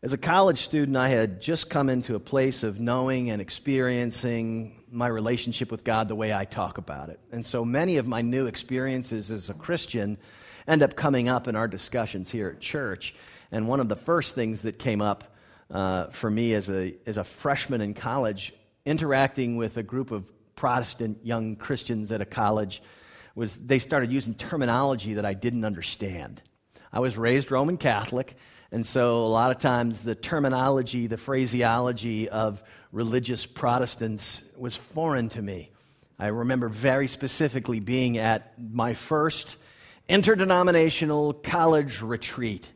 As a college student, I had just come into a place of knowing and experiencing my relationship with God the way I talk about it. And so many of my new experiences as a Christian end up coming up in our discussions here at church. And one of the first things that came up uh, for me as a, as a freshman in college, interacting with a group of Protestant young Christians at a college, was they started using terminology that I didn't understand. I was raised Roman Catholic, and so a lot of times the terminology, the phraseology of religious Protestants was foreign to me. I remember very specifically being at my first interdenominational college retreat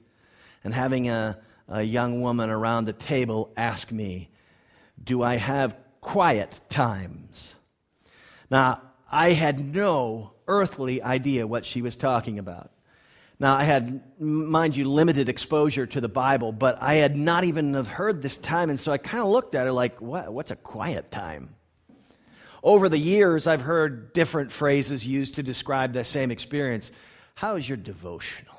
and having a, a young woman around the table ask me, Do I have quiet times? Now, I had no earthly idea what she was talking about. Now, I had, mind you, limited exposure to the Bible, but I had not even have heard this time, and so I kind of looked at her like, what, what's a quiet time? Over the years, I've heard different phrases used to describe that same experience. How is your devotional?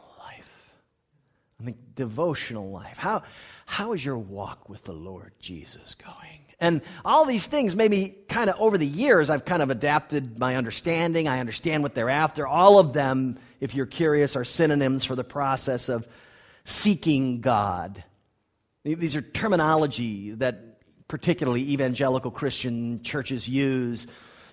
I mean, devotional life. How, how is your walk with the Lord Jesus going? And all these things, maybe kind of over the years, I've kind of adapted my understanding. I understand what they're after. All of them, if you're curious, are synonyms for the process of seeking God. These are terminology that particularly evangelical Christian churches use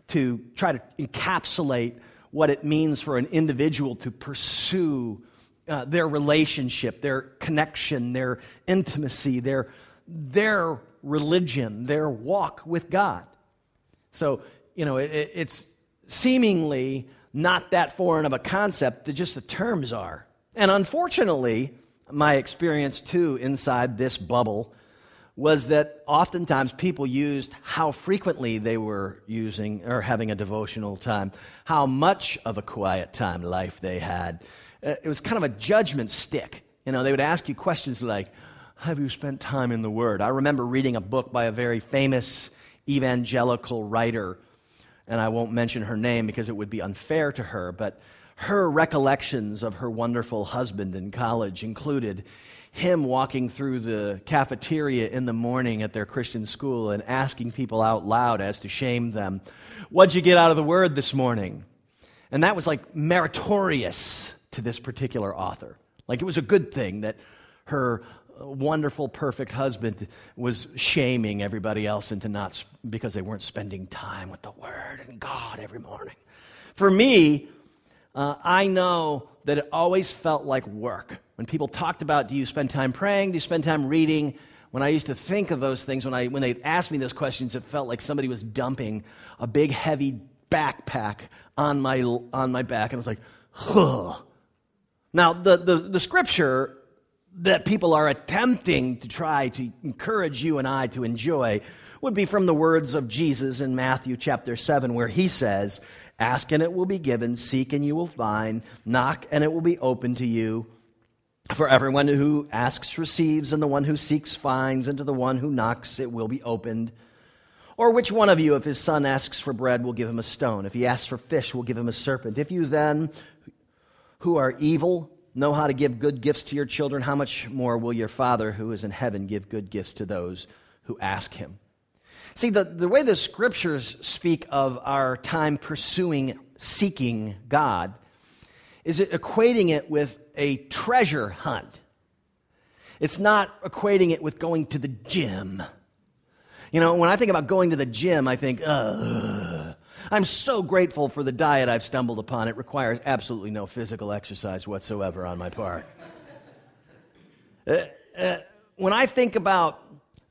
to try to encapsulate what it means for an individual to pursue uh, their relationship, their connection, their intimacy, their, their religion, their walk with God. So, you know, it, it's seemingly not that foreign of a concept that just the terms are. And unfortunately, my experience too inside this bubble was that oftentimes people used how frequently they were using or having a devotional time, how much of a quiet time life they had. Uh, it was kind of a judgment stick. You know, they would ask you questions like, have you spent time in the Word? I remember reading a book by a very famous evangelical writer, and I won't mention her name because it would be unfair to her, but her recollections of her wonderful husband in college included him walking through the cafeteria in the morning at their Christian school and asking people out loud as to shame them, What'd you get out of the Word this morning? And that was like meritorious to this particular author. Like it was a good thing that her wonderful, perfect husband was shaming everybody else into not because they weren't spending time with the Word and God every morning. For me, uh, I know that it always felt like work. When people talked about, do you spend time praying? Do you spend time reading? When I used to think of those things, when, I, when they asked me those questions, it felt like somebody was dumping a big, heavy backpack on my, on my back. And I was like, huh. Now, the, the, the scripture that people are attempting to try to encourage you and I to enjoy would be from the words of Jesus in Matthew chapter 7, where he says, Ask and it will be given, seek and you will find, knock and it will be open to you. For everyone who asks receives, and the one who seeks finds, and to the one who knocks it will be opened. Or which one of you, if his son asks for bread, will give him a stone? If he asks for fish, will give him a serpent? If you then, who are evil, know how to give good gifts to your children, how much more will your Father who is in heaven give good gifts to those who ask him? See, the, the way the scriptures speak of our time pursuing, seeking God is it equating it with a treasure hunt. It's not equating it with going to the gym. You know, when I think about going to the gym, I think, ugh I'm so grateful for the diet I've stumbled upon. It requires absolutely no physical exercise whatsoever on my part. uh, uh, when I think about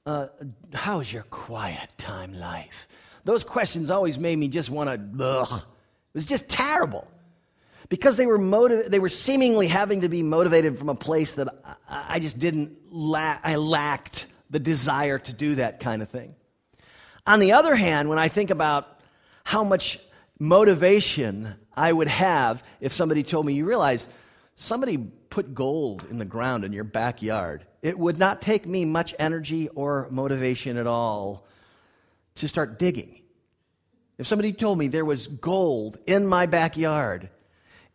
uh, how's your quiet time life, those questions always made me just want to, ugh. It was just terrible. Because they were, motiv- they were seemingly having to be motivated from a place that I, I just didn't, la- I lacked the desire to do that kind of thing. On the other hand, when I think about how much motivation I would have if somebody told me, you realize somebody put gold in the ground in your backyard. It would not take me much energy or motivation at all to start digging. If somebody told me there was gold in my backyard,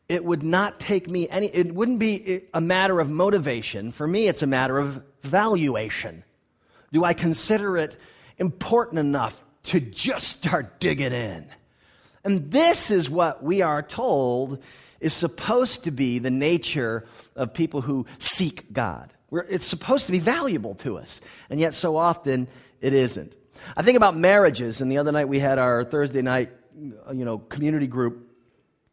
it would not take me any, it wouldn't be a matter of motivation. For me, it's a matter of valuation? Do I consider it important enough to just start digging in? And this is what we are told is supposed to be the nature of people who seek God. it's supposed to be valuable to us, and yet so often it isn't. I think about marriages, and the other night we had our Thursday night, you know, community group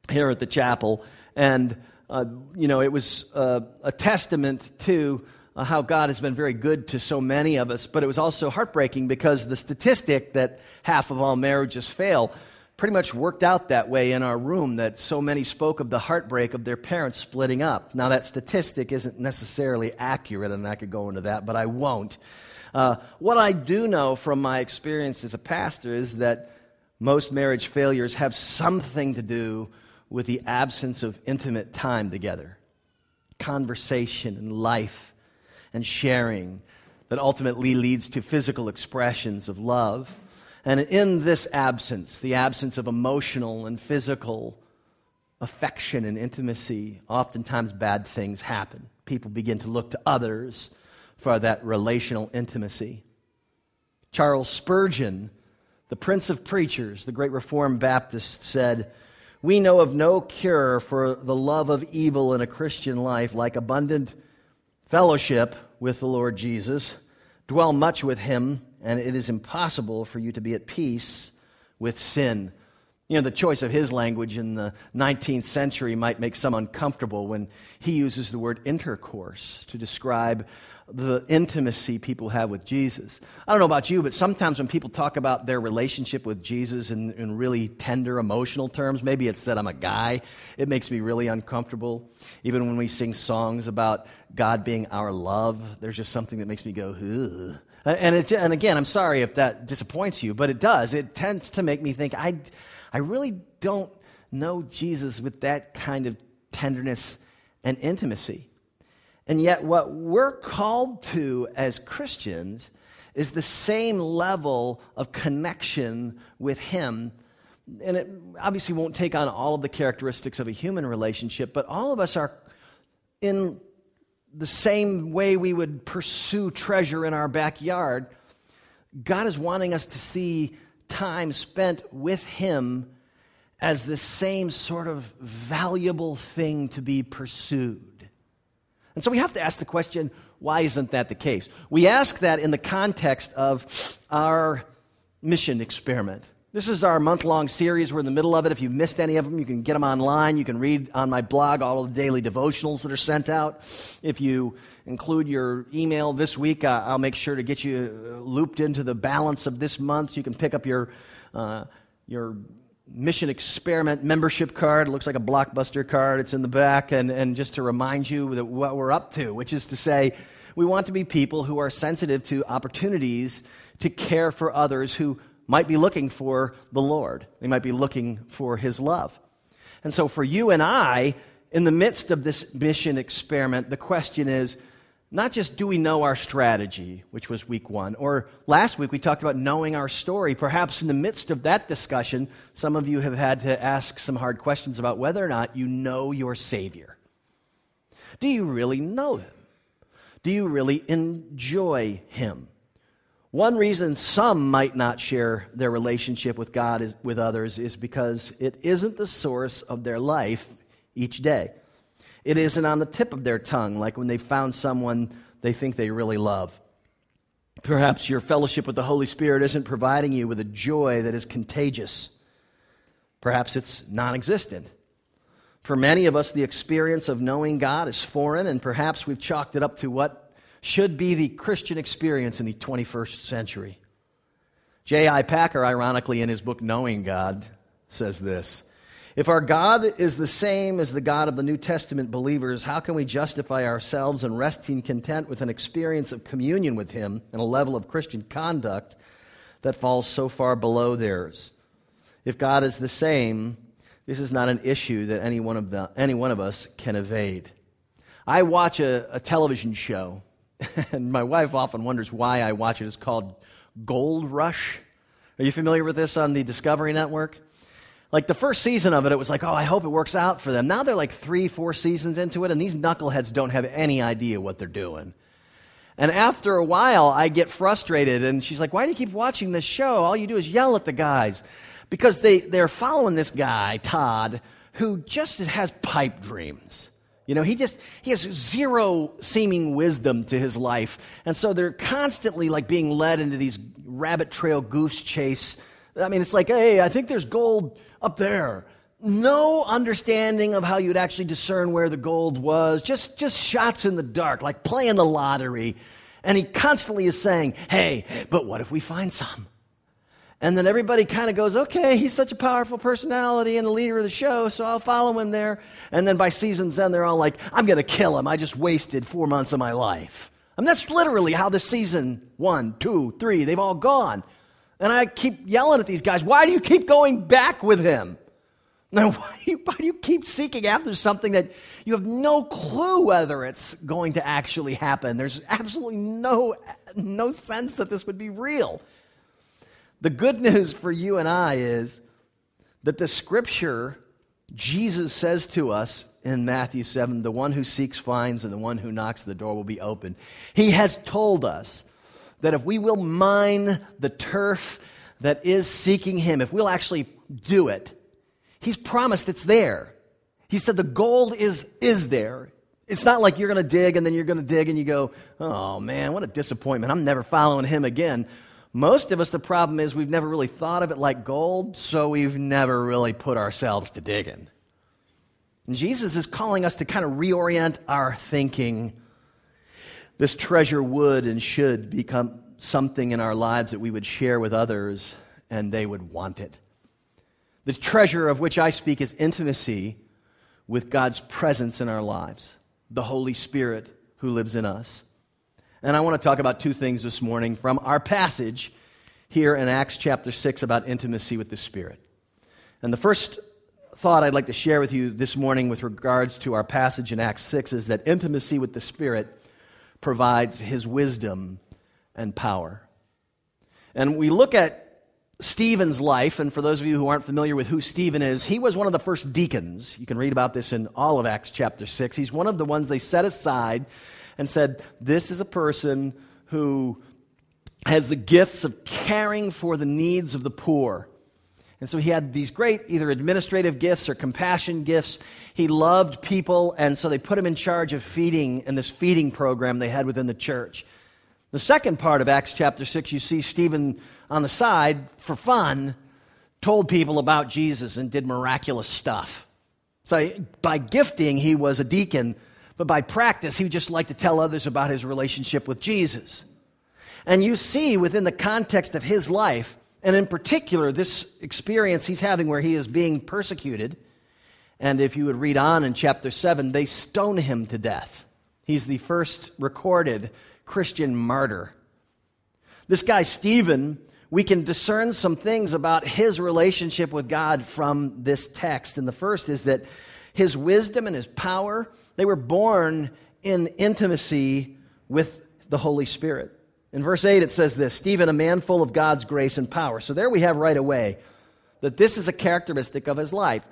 here at the chapel, and uh, you know, it was uh, a testament to uh, how God has been very good to so many of us, but it was also heartbreaking because the statistic that half of all marriages fail pretty much worked out that way in our room that so many spoke of the heartbreak of their parents splitting up. Now, that statistic isn't necessarily accurate, and I could go into that, but I won't. Uh, what I do know from my experience as a pastor is that most marriage failures have something to do with the absence of intimate time together, conversation and life and sharing that ultimately leads to physical expressions of love. And in this absence, the absence of emotional and physical affection and intimacy, oftentimes bad things happen. People begin to look to others for that relational intimacy. Charles Spurgeon, the Prince of Preachers, the great Reformed Baptist, said, We know of no cure for the love of evil in a Christian life like abundant fellowship with the Lord Jesus. Dwell much with him and it is impossible for you to be at peace with sin. You know, the choice of his language in the 19th century might make some uncomfortable when he uses the word intercourse to describe the intimacy people have with Jesus. I don't know about you, but sometimes when people talk about their relationship with Jesus in, in, really tender emotional terms, maybe it's that I'm a guy, it makes me really uncomfortable. Even when we sing songs about God being our love, there's just something that makes me go, Ugh. And, it, and again, I'm sorry if that disappoints you, but it does. It tends to make me think, I, I really don't know Jesus with that kind of tenderness and intimacy. And yet, what we're called to as Christians is the same level of connection with Him. And it obviously won't take on all of the characteristics of a human relationship, but all of us are in the same way we would pursue treasure in our backyard, God is wanting us to see time spent with Him as the same sort of valuable thing to be pursued. And so we have to ask the question why isn't that the case? We ask that in the context of our mission experiment. This is our month long series. We're in the middle of it. If you've missed any of them, you can get them online. You can read on my blog all of the daily devotionals that are sent out. If you include your email this week, uh, I'll make sure to get you uh, looped into the balance of this month. You can pick up your, uh, your mission experiment membership card. It looks like a blockbuster card. It's in the back. And, and just to remind you that what we're up to, which is to say, we want to be people who are sensitive to opportunities to care for others who might be looking for the Lord. They might be looking for His love. And so, for you and I, in the midst of this mission experiment, the question is not just do we know our strategy, which was week one, or last week we talked about knowing our story. Perhaps in the midst of that discussion, some of you have had to ask some hard questions about whether or not you know your Savior. Do you really know Him? Do you really enjoy Him? One reason some might not share their relationship with God is, with others is because it isn't the source of their life each day. It isn't on the tip of their tongue, like when they found someone they think they really love. Perhaps your fellowship with the Holy Spirit isn't providing you with a joy that is contagious. Perhaps it's non existent. For many of us, the experience of knowing God is foreign, and perhaps we've chalked it up to what should be the Christian experience in the 21st century. J.I. Packer, ironically, in his book Knowing God, says this If our God is the same as the God of the New Testament believers, how can we justify ourselves in resting content with an experience of communion with Him and a level of Christian conduct that falls so far below theirs? If God is the same, this is not an issue that any one of, the, any one of us can evade. I watch a, a television show and my wife often wonders why I watch it. It's called Gold Rush. Are you familiar with this on the Discovery Network? Like the first season of it, it was like, oh, I hope it works out for them. Now they're like three, four seasons into it, and these knuckleheads don't have any idea what they're doing. And after a while, I get frustrated, and she's like, Why do you keep watching this show? All you do is yell at the guys. Because they, they're following this guy, Todd, who just has pipe dreams. You know, he just he has zero seeming wisdom to his life. And so they're constantly like being led into these rabbit trail goose chase. I mean, it's like, hey, I think there's gold up there. No understanding of how you'd actually discern where the gold was. Just just shots in the dark, like playing the lottery. And he constantly is saying, hey, but what if we find some? And then everybody kind of goes, okay, he's such a powerful personality and the leader of the show, so I'll follow him there. And then by season's end, they're all like, I'm going to kill him. I just wasted four months of my life. And that's literally how the season one, two, three, they've all gone. And I keep yelling at these guys, why do you keep going back with him? Now, why do, you, why do you keep seeking after something that you have no clue whether it's going to actually happen? There's absolutely no, no sense that this would be real. The good news for you and I is that the scripture, Jesus says to us in Matthew 7, the one who seeks finds, and the one who knocks, the door will be open. He has told us that if we will mine the turf that is seeking Him, if we'll actually do it, He's promised it's there. He said the gold is, is there. It's not like you're going to dig and then you're going to dig and you go, oh man, what a disappointment. I'm never following him again. Most of us, the problem is we've never really thought of it like gold, so we've never really put ourselves to digging. And Jesus is calling us to kind of reorient our thinking. This treasure would and should become something in our lives that we would share with others and they would want it. The treasure of which I speak is intimacy with God's presence in our lives, the Holy Spirit who lives in us. And I want to talk about two things this morning from our passage here in Acts chapter 6 about intimacy with the Spirit. And the first thought I'd like to share with you this morning with regards to our passage in Acts 6 is that intimacy with the Spirit provides his wisdom and power. And we look at Stephen's life, and for those of you who aren't familiar with who Stephen is, he was one of the first deacons. You can read about this in all of Acts chapter 6. He's one of the ones they set aside and said, This is a person who has the gifts of caring for the needs of the poor. And so he had these great either administrative gifts or compassion gifts. He loved people, and so they put him in charge of feeding in this feeding program they had within the church. The second part of Acts chapter 6, you see Stephen on the side for fun told people about Jesus and did miraculous stuff. So by gifting, he was a deacon but by practice, he just like to tell others about his relationship with Jesus. And you see within the context of his life, and in particular, this experience he's having where he is being persecuted. And if you would read on in chapter 7, they stone him to death. He's the first recorded Christian martyr. This guy, Stephen, we can discern some things about his relationship with God from this text. And the first is that his wisdom and his power they were born in intimacy with the Holy Spirit. In verse 8, it says this Stephen, a man full of God's grace and power. So there we have right away that this is a characteristic of his life.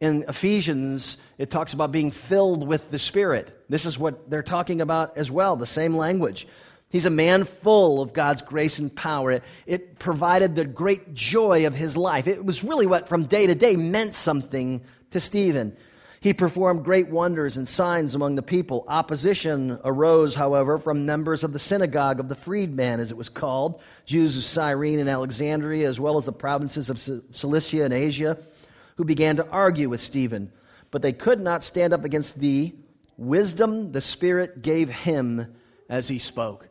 In Ephesians, it talks about being filled with the Spirit. This is what they're talking about as well, the same language. He's a man full of God's grace and power. It, it, provided the great joy of his life. It was really what, from day to day, meant something to Stephen. He performed great wonders and signs among the people. Opposition arose, however, from members of the synagogue of the freedman, as it was called, Jews of Cyrene and Alexandria, as well as the provinces of Cilicia and Asia, who began to argue with Stephen. But they could not stand up against the wisdom the Spirit gave him as he spoke.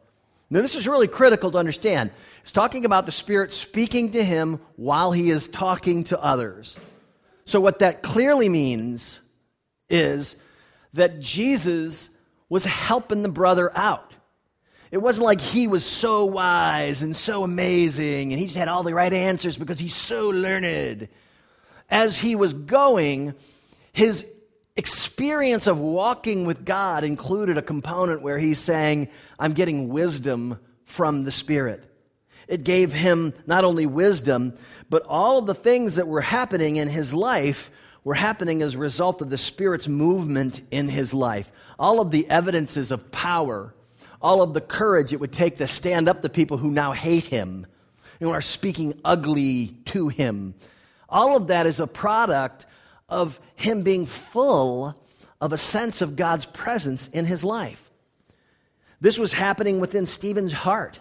Now, this is really critical to understand. It's talking about the Spirit speaking to him while he is talking to others. So, what that clearly means is that Jesus was helping the brother out. It wasn't like he was so wise and so amazing and he just had all the right answers because he's so learned. As he was going, his experience of walking with God included a component where he's saying, I'm getting wisdom from the Spirit. It gave him not only wisdom, but all of the things that were happening in his life were happening as a result of the Spirit's movement in his life. All of the evidences of power, all of the courage it would take to stand up to people who now hate him, who are speaking ugly to him. All of that is a product of him being full of a sense of God's presence in his life. This was happening within Stephen's heart.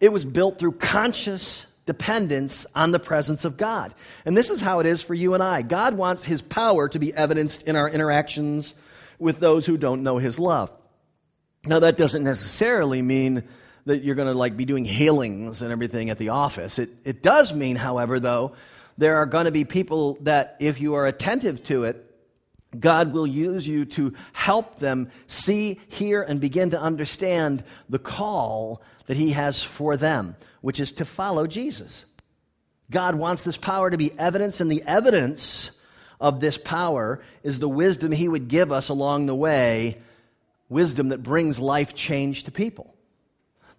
It was built through conscious dependence on the presence of God. And this is how it is for you and I. God wants his power to be evidenced in our interactions with those who don't know his love. Now that doesn't necessarily mean that you're going to like be doing healings and everything at the office. It it does mean, however, though, there are going to be people that if you are attentive to it, God will use you to help them see, hear, and begin to understand the call that He has for them, which is to follow Jesus. God wants this power to be evidence, and the evidence of this power is the wisdom He would give us along the way, wisdom that brings life change to people.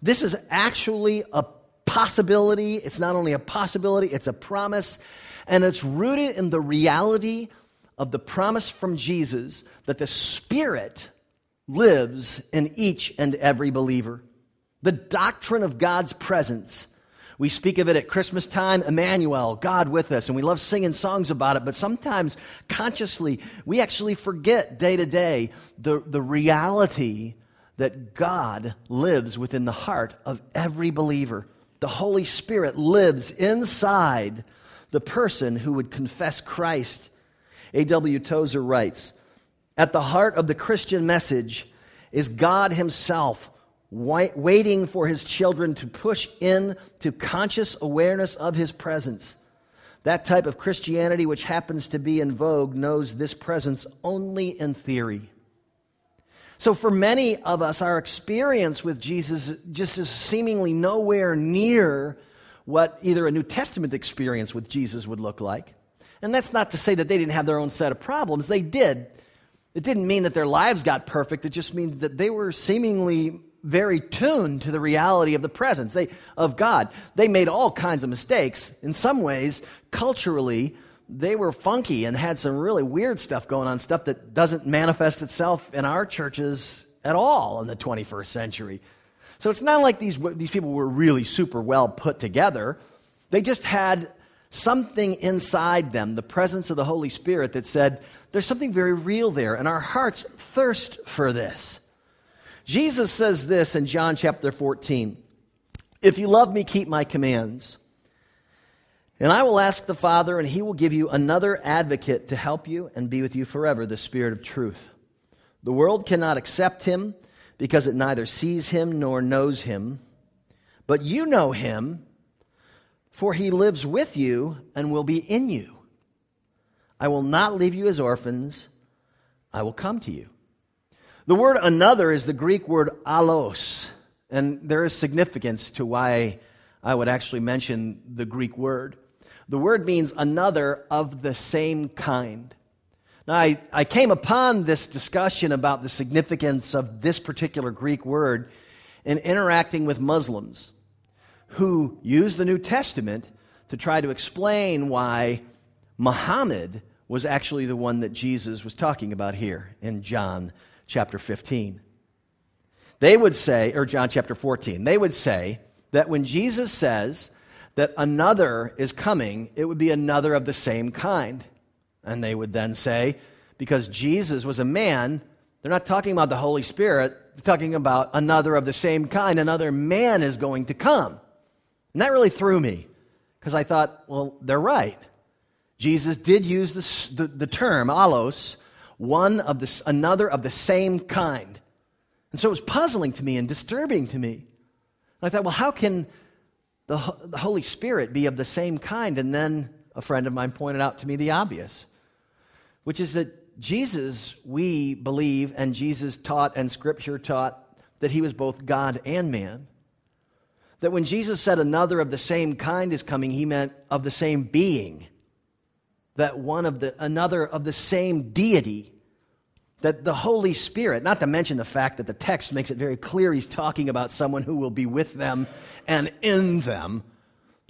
This is actually a possibility. It's not only a possibility, it's a promise, and it's rooted in the reality of the promise from Jesus that the Spirit lives in each and every believer. The doctrine of God's presence. We speak of it at Christmas time, Emmanuel, God with us, and we love singing songs about it, but sometimes consciously we actually forget day to day the, the reality that God lives within the heart of every believer. The Holy Spirit lives inside the person who would confess Christ A.W. Tozer writes At the heart of the Christian message is God Himself waiting for His children to push in to conscious awareness of His presence. That type of Christianity, which happens to be in vogue, knows this presence only in theory. So, for many of us, our experience with Jesus just is seemingly nowhere near what either a New Testament experience with Jesus would look like. And that's not to say that they didn't have their own set of problems. They did. It didn't mean that their lives got perfect. It just means that they were seemingly very tuned to the reality of the presence they, of God. They made all kinds of mistakes. In some ways, culturally, they were funky and had some really weird stuff going on, stuff that doesn't manifest itself in our churches at all in the 21st century. So it's not like these, these people were really super well put together. They just had something inside them, the presence of the Holy Spirit, that said, there's something very real there, and our hearts thirst for this. Jesus says this in John chapter 14 If you love me, keep my commands. And I will ask the Father, and he will give you another advocate to help you and be with you forever, the Spirit of truth. The world cannot accept him because it neither sees him nor knows him. But you know him, for he lives with you and will be in you. I will not leave you as orphans, I will come to you. The word another is the Greek word allos, and there is significance to why I would actually mention the Greek word. The word means another of the same kind. Now, I, I came upon this discussion about the significance of this particular Greek word in interacting with Muslims who use the New Testament to try to explain why Muhammad was actually the one that Jesus was talking about here in John chapter 15. They would say, or John chapter 14, they would say that when Jesus says that another is coming, it would be another of the same kind. And they would then say, because Jesus was a man, they're not talking about the Holy Spirit, they're talking about another of the same kind. Another man is going to come. And that really threw me because I thought, well, they're right. Jesus did use the, the, the term, allos, one of the, another of the same kind. And so it was puzzling to me and disturbing to me. And I thought, well, how can the, the Holy Spirit be of the same kind? And then a friend of mine pointed out to me the obvious which is that Jesus, we believe, and Jesus taught and Scripture taught that he was both God and man. That when Jesus said another of the same kind is coming, he meant of the same being. That one of the, another of the same deity. That the Holy Spirit, not to mention the fact that the text makes it very clear he's talking about someone who will be with them and in them.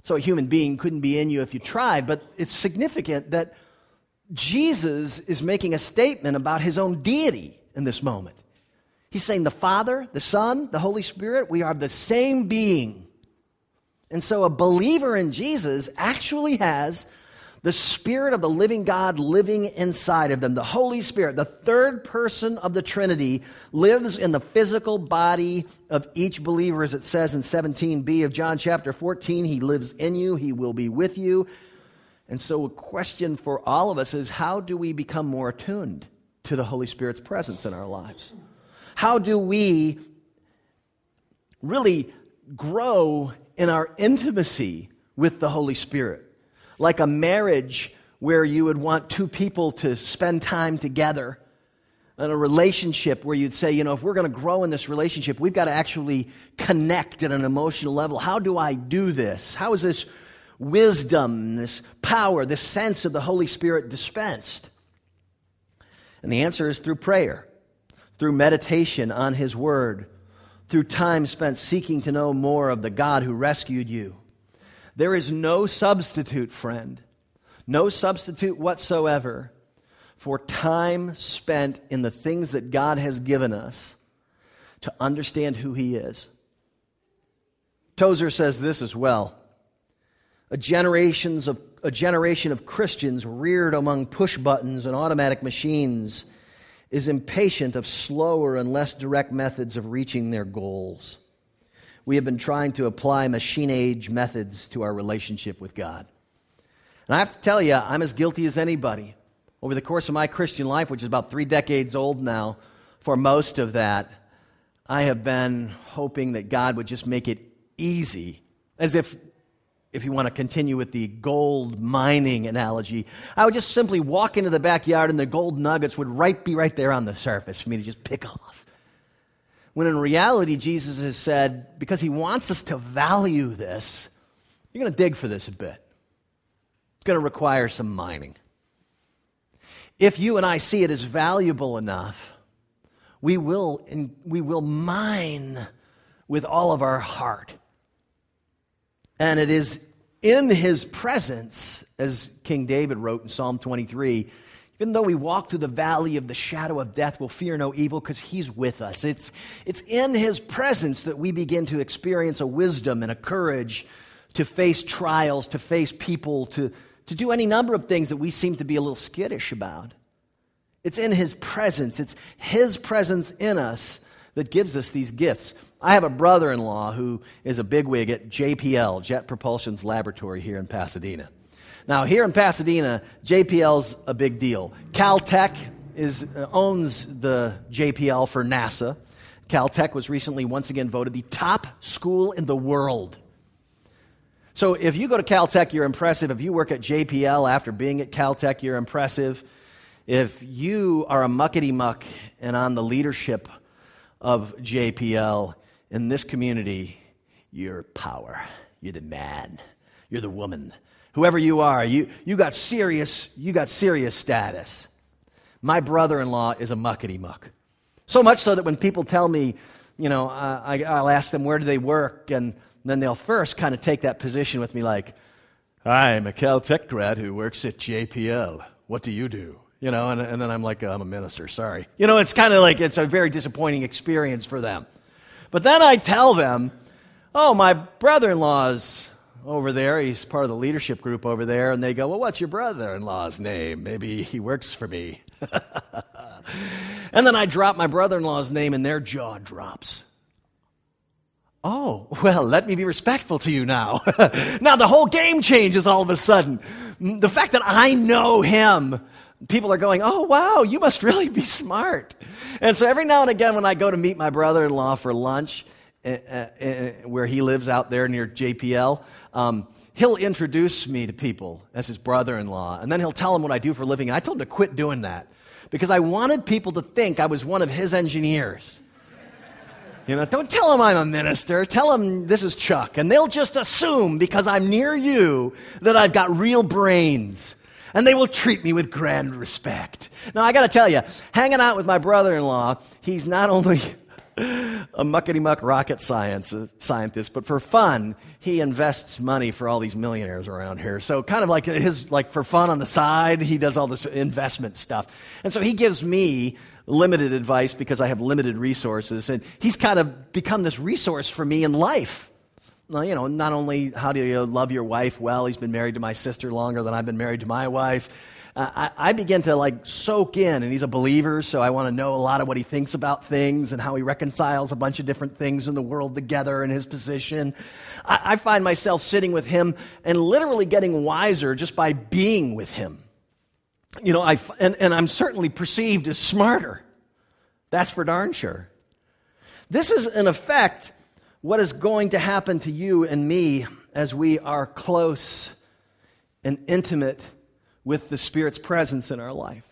So a human being couldn't be in you if you tried, but it's significant that Jesus is making a statement about his own deity in this moment. He's saying the Father, the Son, the Holy Spirit, we are the same being. And so a believer in Jesus actually has the Spirit of the living God living inside of them. The Holy Spirit, the third person of the Trinity, lives in the physical body of each believer, as it says in 17b of John chapter 14. He lives in you, He will be with you. And so, a question for all of us is how do we become more attuned to the Holy Spirit's presence in our lives? How do we really grow in our intimacy with the Holy Spirit? Like a marriage where you would want two people to spend time together in a relationship where you'd say, you know, if we're going to grow in this relationship, we've got to actually connect at an emotional level. How do I do this? How is this wisdom, this power, this sense of the Holy Spirit dispensed? And the answer is through prayer, through meditation on His Word, through time spent seeking to know more of the God who rescued you there is no substitute, friend, no substitute whatsoever for time spent in the things that God has given us to understand who He is. Tozer says this as well. A, generations of, a generation of Christians reared among push buttons and automatic machines is impatient of slower and less direct methods of reaching their goals we have been trying to apply machine age methods to our relationship with God. And I have to tell you, I'm as guilty as anybody. Over the course of my Christian life, which is about three decades old now, for most of that, I have been hoping that God would just make it easy, as if, if you want to continue with the gold mining analogy, I would just simply walk into the backyard and the gold nuggets would right be right there on the surface for me to just pick off. When in reality, Jesus has said, because he wants us to value this, you're going to dig for this a bit. It's going to require some mining. If you and I see it as valuable enough, we will, we will mine with all of our heart. And it is in his presence, as King David wrote in Psalm 23, even though we walk through the valley of the shadow of death, we'll fear no evil because He's with us. It's, it's in His presence that we begin to experience a wisdom and a courage to face trials, to face people, to, to do any number of things that we seem to be a little skittish about. It's in His presence, it's His presence in us that gives us these gifts. I have a brother in law who is a bigwig at JPL, Jet Propulsion's laboratory here in Pasadena. Now, here in Pasadena, JPL's a big deal. Caltech is, uh, owns the JPL for NASA. Caltech was recently once again voted the top school in the world. So if you go to Caltech, you're impressive. If you work at JPL after being at Caltech, you're impressive. If you are a muckety muck and on the leadership of JPL in this community, you're power. You're the man. You're the woman whoever you are, you, you got serious, you got serious status. My brother-in-law is a muckety muck. So much so that when people tell me, you know, I, I'll ask them where do they work, and then they'll first kind of take that position with me like, I'm a Caltech grad who works at JPL. What do you do? You know, and, and then I'm like, I'm a minister, sorry. You know, it's kind of like it's a very disappointing experience for them. But then I tell them, oh, my brother in law's over there. He's part of the leadership group over there. And they go, Well, what's your brother in law's name? Maybe he works for me. and then I drop my brother in law's name, and their jaw drops. Oh, well, let me be respectful to you now. now the whole game changes all of a sudden. The fact that I know him, people are going, oh, wow, you must really be smart. And so every now and again, when I go to meet my brother in law for lunch, uh, uh, where he lives out there near JPL, um, he'll introduce me to people as his brother in law, and then he'll tell them what I do for a living. And I told him to quit doing that because I wanted people to think I was one of his engineers. You know, don't tell them I'm a minister. Tell them this is Chuck. And they'll just assume because I'm near you that I've got real brains. And they will treat me with grand respect. Now, I got to tell you, hanging out with my brother in law, he's not only a muckety muck rocket science, uh, scientist, but for fun, he invests money for all these millionaires around here. So kind of like his, like for fun on the side, he does all this investment stuff. And so he gives me limited advice because I have limited resources. And he's kind of become this resource for me in life. Well, you know, not only how do you love your wife well, he's been married to my sister longer than I've been married to my wife. Uh, I, I begin to like soak in, and he's a believer, so I want to know a lot of what he thinks about things and how he reconciles a bunch of different things in the world together in his position. I, I find myself sitting with him and literally getting wiser just by being with him. You know, I, and, and I'm certainly perceived as smarter. That's for darn sure. This is, in effect, what is going to happen to you and me as we are close and intimate with the Spirit's presence in our life.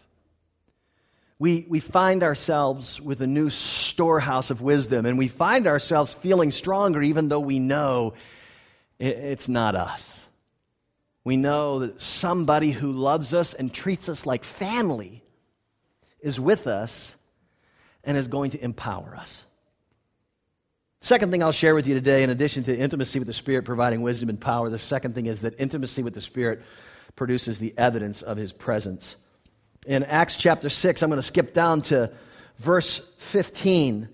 We, we find ourselves with a new storehouse of wisdom, and we find ourselves feeling stronger even though we know it, it's not us. We know that somebody who loves us and treats us like family is with us and is going to empower us. Second thing I'll share with you today, in addition to intimacy with the Spirit providing wisdom and power, the second thing is that intimacy with the Spirit produces the evidence of His presence. In Acts chapter 6, I'm going to skip down to verse 15.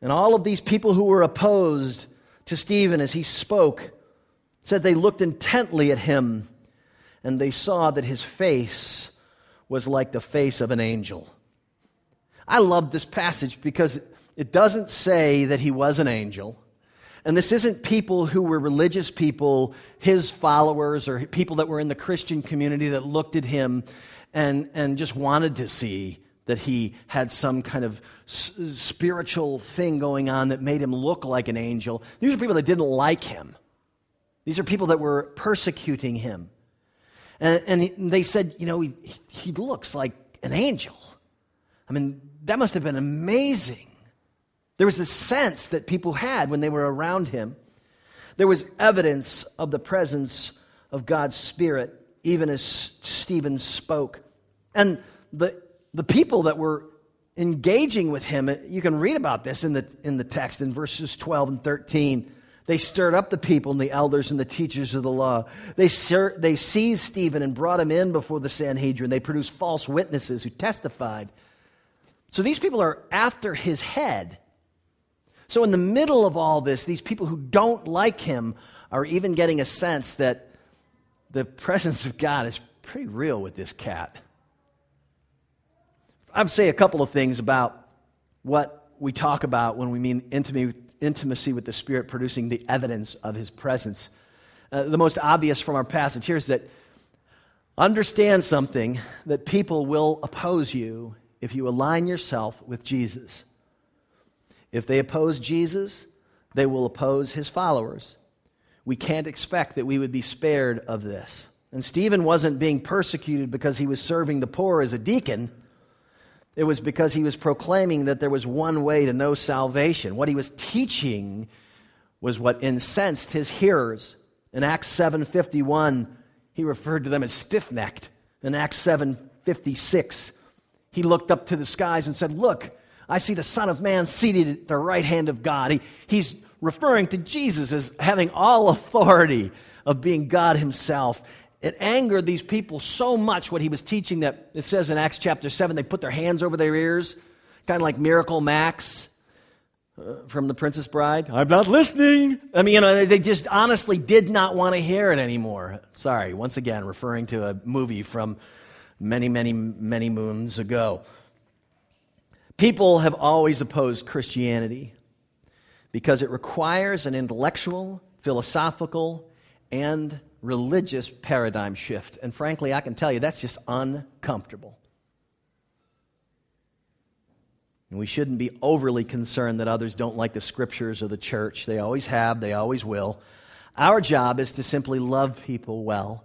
And all of these people who were opposed to Stephen as he spoke said they looked intently at him and they saw that his face was like the face of an angel. I love this passage because it doesn't say that he was an angel. And this isn't people who were religious people, his followers, or people that were in the Christian community that looked at him and, and just wanted to see that he had some kind of s- spiritual thing going on that made him look like an angel. These are people that didn't like him, these are people that were persecuting him. And, and they said, you know, he, he looks like an angel. I mean, that must have been amazing. There was a sense that people had when they were around him. There was evidence of the presence of God's Spirit, even as Stephen spoke. And the, the people that were engaging with him, you can read about this in the, in the text in verses 12 and 13. They stirred up the people and the elders and the teachers of the law. They, they seized Stephen and brought him in before the Sanhedrin. They produced false witnesses who testified. So these people are after his head. So, in the middle of all this, these people who don't like him are even getting a sense that the presence of God is pretty real with this cat. I'd say a couple of things about what we talk about when we mean intimacy with the Spirit producing the evidence of his presence. Uh, the most obvious from our passage here is that understand something that people will oppose you if you align yourself with Jesus. If they oppose Jesus, they will oppose his followers. We can't expect that we would be spared of this. And Stephen wasn't being persecuted because he was serving the poor as a deacon. It was because he was proclaiming that there was one way to know salvation. What he was teaching was what incensed his hearers. In Acts 7:51, he referred to them as stiff-necked. In Acts 7:56, he looked up to the skies and said, "Look, I see the Son of Man seated at the right hand of God. He, he's referring to Jesus as having all authority of being God himself. It angered these people so much what he was teaching that it says in Acts chapter 7 they put their hands over their ears, kind of like Miracle Max uh, from The Princess Bride. I'm not listening. I mean, you know, they just honestly did not want to hear it anymore. Sorry, once again, referring to a movie from many, many, many moons ago. People have always opposed Christianity because it requires an intellectual, philosophical, and religious paradigm shift. And frankly, I can tell you that's just uncomfortable. And we shouldn't be overly concerned that others don't like the scriptures or the church. They always have, they always will. Our job is to simply love people well,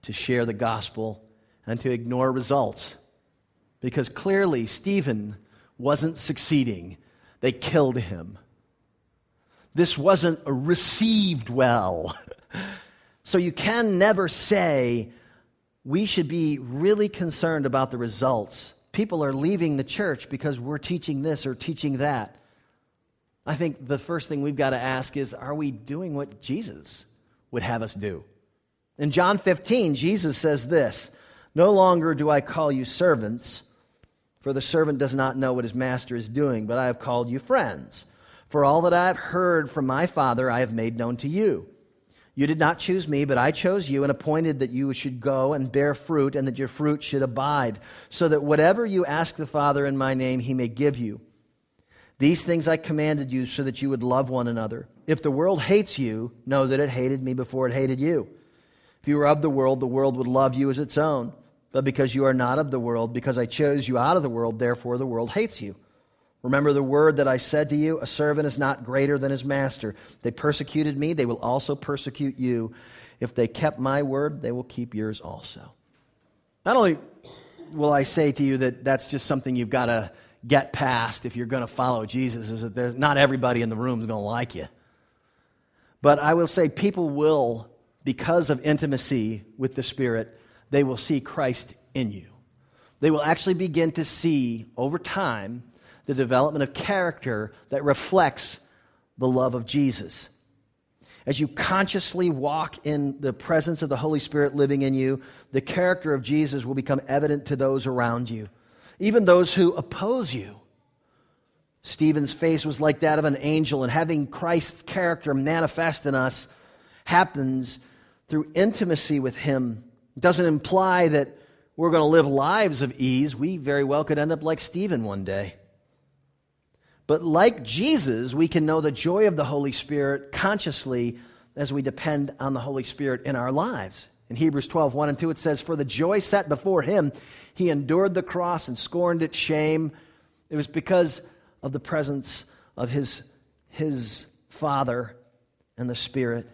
to share the gospel, and to ignore results. Because clearly, Stephen wasn't succeeding, they killed him. This wasn't received well. so you can never say, we should be really concerned about the results. People are leaving the church because we're teaching this or teaching that. I think the first thing we've got to ask is are we doing what Jesus would have us do? In John 15, Jesus says this No longer do I call you servants for the servant does not know what his master is doing, but I have called you friends. For all that I have heard from my Father, I have made known to you. You did not choose me, but I chose you and appointed that you should go and bear fruit, and that your fruit should abide, so that whatever you ask the Father in my name, he may give you. These things I commanded you so that you would love one another. If the world hates you, know that it hated me before it hated you. If you were of the world, the world would love you as its own but because you are not of the world, because I chose you out of the world, therefore the world hates you. Remember the word that I said to you a servant is not greater than his master. They persecuted me, they will also persecute you. If they kept my word, they will keep yours also. Not only will I say to you that that's just something you've got to get past if you're going to follow Jesus, is that there's, not everybody in the room is going to like you. But I will say people will, because of intimacy with the Spirit, they will see Christ in you. They will actually begin to see over time the development of character that reflects the love of Jesus. As you consciously walk in the presence of the Holy Spirit living in you, the character of Jesus will become evident to those around you, even those who oppose you. Stephen's face was like that of an angel, and having Christ's character manifest in us happens through intimacy with Him it doesn't imply that we're going to live lives of ease. We very well could end up like Stephen one day. But like Jesus, we can know the joy of the Holy Spirit consciously as we depend on the Holy Spirit in our lives. In Hebrews 12, 1 and 2, it says, For the joy set before him, he endured the cross and scorned its shame. It was because of the presence of his, his Father and the Spirit.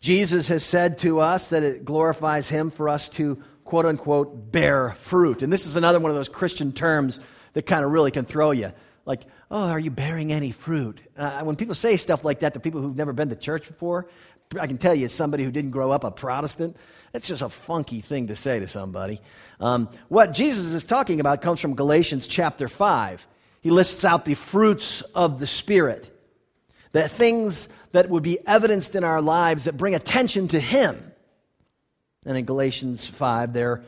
Jesus has said to us that it glorifies him for us to, quote unquote, bear fruit. And this is another one of those Christian terms that kind of really can throw you. Like, oh, are you bearing any fruit? Uh, when people say stuff like that to people who've never been to church before, I can tell you, as somebody who didn't grow up a Protestant, that's just a funky thing to say to somebody. Um, what Jesus is talking about comes from Galatians chapter 5. He lists out the fruits of the Spirit, that things that would be evidenced in our lives that bring attention to Him. And in Galatians 5, there are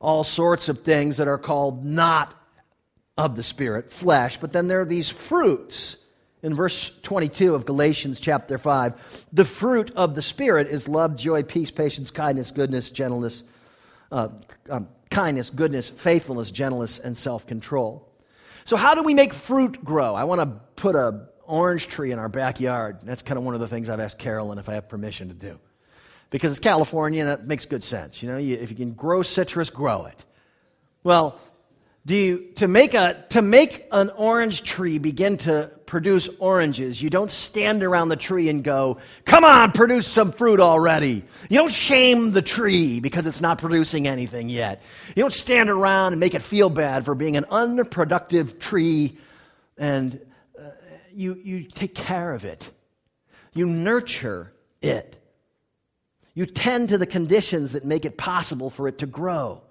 all sorts of things that are called not of the Spirit, flesh, but then there are these fruits. In verse 22 of Galatians chapter 5, the fruit of the Spirit is love, joy, peace, patience, kindness, goodness, gentleness, uh, um, kindness, goodness, faithfulness, gentleness, and self control. So, how do we make fruit grow? I want to put a orange tree in our backyard. That's kind of one of the things I've asked Carolyn if I have permission to do. Because it's California and it makes good sense. You know, you, if you can grow citrus, grow it. Well, do you, to make a, to make an orange tree begin to produce oranges, you don't stand around the tree and go, come on, produce some fruit already. You don't shame the tree because it's not producing anything yet. You don't stand around and make it feel bad for being an unproductive tree and you, you take care of it, you nurture it, you tend to the conditions that make it possible for it to grow.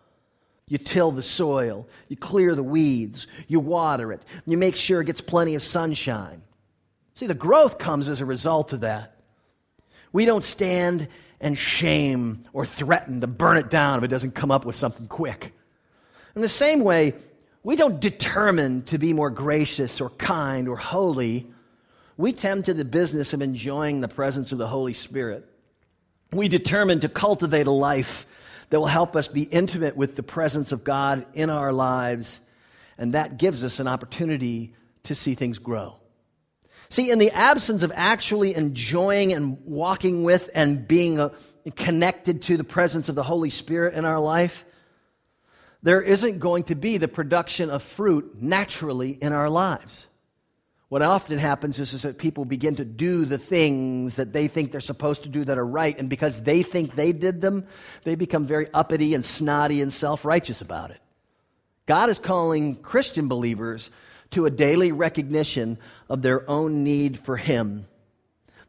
You till the soil, you clear the weeds, you water it, you make sure it gets plenty of sunshine. See, the growth comes as a result of that. We don't stand and shame or threaten to burn it down if it doesn't come up with something quick. In the same way, we don't determine to be more gracious or kind or holy. We tend to the business of enjoying the presence of the Holy Spirit. We determine to cultivate a life that will help us be intimate with the presence of God in our lives, and that gives us an opportunity to see things grow. See, in the absence of actually enjoying and walking with and being uh, connected to the presence of the Holy Spirit in our life, there isn't going to be the production of fruit naturally in our lives. What often happens is, is, that people begin to do the things that they think they're supposed to do that are right, and because they think they did them, they become very uppity and snotty and self righteous about it. God is calling Christian believers to a daily recognition of their own need for Him.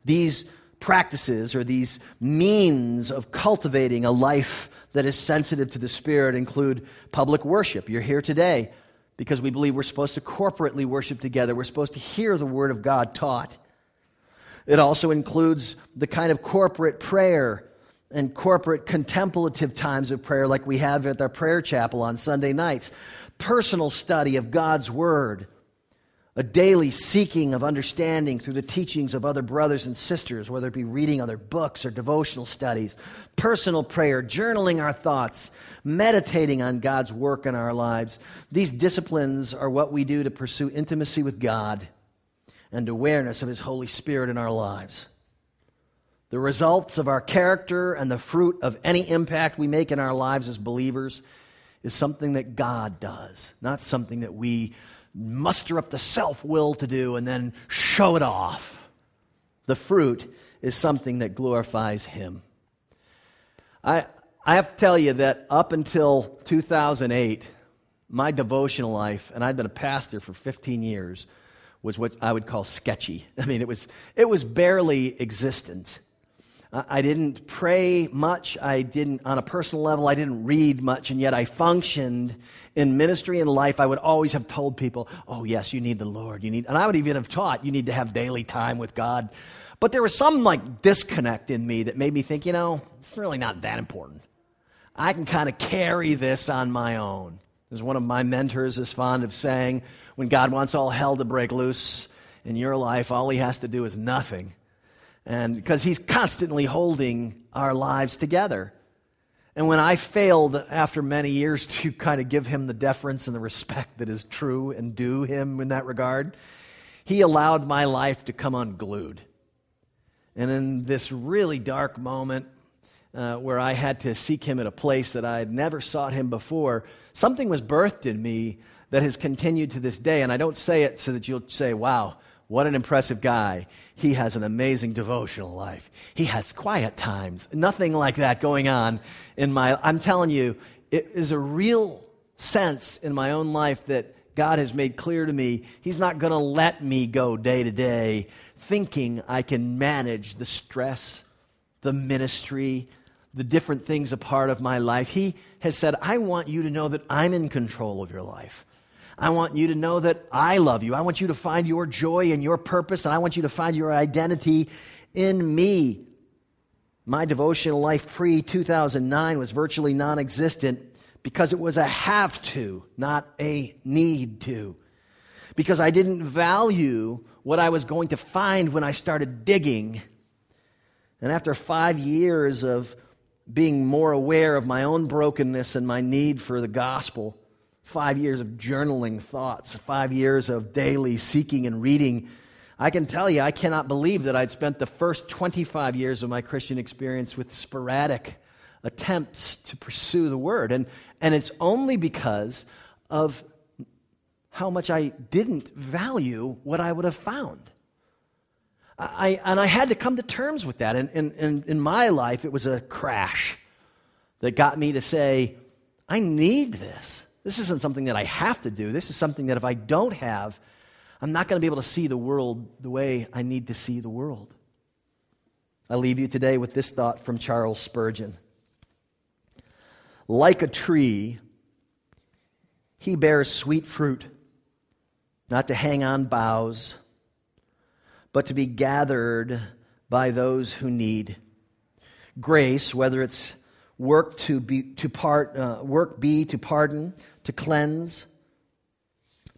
These practices or these means of cultivating a life that is sensitive to the Spirit include public worship. You're here today because we believe we're supposed to corporately worship together. We're supposed to hear the Word of God taught. It also includes the kind of corporate prayer and corporate contemplative times of prayer like we have at our prayer chapel on Sunday nights. personal study of God's Word, a daily seeking of understanding through the teachings of other brothers and sisters, whether it be reading other books or devotional studies, personal prayer, journaling our thoughts, meditating on God's work in our lives. These disciplines are what we do to pursue intimacy with God and awareness of His Holy Spirit in our lives. The results of our character and the fruit of any impact we make in our lives as believers is something that God does, not something that we muster up the self will to do and then show it off. The fruit is something that glorifies Him. I, I have to tell you that up until 2008, my devotional life, and I'd been a pastor for 15 years, was what I would call sketchy. I mean, it was, it was barely existent. I didn't pray much. I didn't, on a personal level, I didn't read much, and yet I functioned in ministry and life. I would always have told people, oh, yes, you need the Lord. You need, and I would even have taught, you need to have daily time with God. But there was some like disconnect in me that made me think, you know, it's really not that important. I can kind of carry this on my own. As one of my mentors is fond of saying, when God wants all hell to break loose in your life, all he has to do is nothing and because he's constantly holding our lives together. And when I failed after many years to kind of give him the deference and the respect that is true and due him in that regard, he allowed my life to come unglued. And in this really dark moment uh, where I had to seek him at a place that I had never sought him before, something was birthed in me that has continued to this day. And I don't say it so that you'll say, wow, what an impressive guy. He has an amazing devotional life. He has quiet times. Nothing like that going on in my I'm telling you, it is a real sense in my own life that God has made clear to me. He's not going to let me go day to day thinking I can manage the stress, the ministry, the different things a part of my life. He has said, I want you to know that I'm in control of your life. I want you to know that I love you. I want you to find your joy and your purpose, and I want you to find your identity in me. My devotional life pre 2009 was virtually non existent because it was a have to, not a need to. Because I didn't value what I was going to find when I started digging. And after five years of being more aware of my own brokenness and my need for the gospel, five years of journaling thoughts, five years of daily seeking and reading, I can tell you, I cannot believe that I'd spent the first 25 years of my Christian experience with sporadic attempts to pursue the Word. And, and it's only because of how much I didn't value what I would have found. I, and I had to come to terms with that. And, and, and in my life, it was a crash that got me to say, I need this. This isn't something that I have to do. This is something that if I don't have, I'm not going to be able to see the world the way I need to see the world. I leave you today with this thought from Charles Spurgeon. Like a tree, he bears sweet fruit, not to hang on boughs, but to be gathered by those who need. Grace, whether it's work to be to part uh, work be to pardon to cleanse,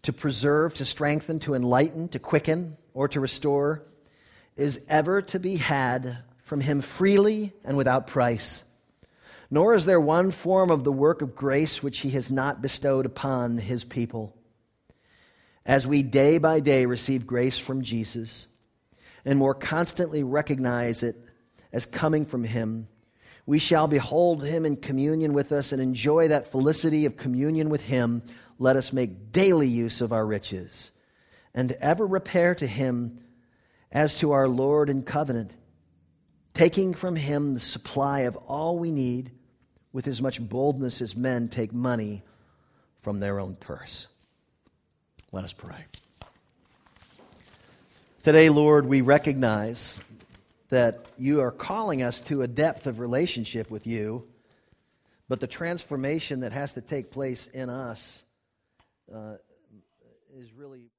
to preserve, to strengthen, to enlighten, to quicken, or to restore, is ever to be had from him freely and without price. Nor is there one form of the work of grace which he has not bestowed upon his people. As we day by day receive grace from Jesus and more constantly recognize it as coming from him, we shall behold him in communion with us and enjoy that felicity of communion with him. Let us make daily use of our riches and ever repair to him as to our Lord and covenant, taking from him the supply of all we need with as much boldness as men take money from their own purse. Let us pray. Today, Lord, we recognize that you are calling us to a depth of relationship with you, but the transformation that has to take place in us uh, is really.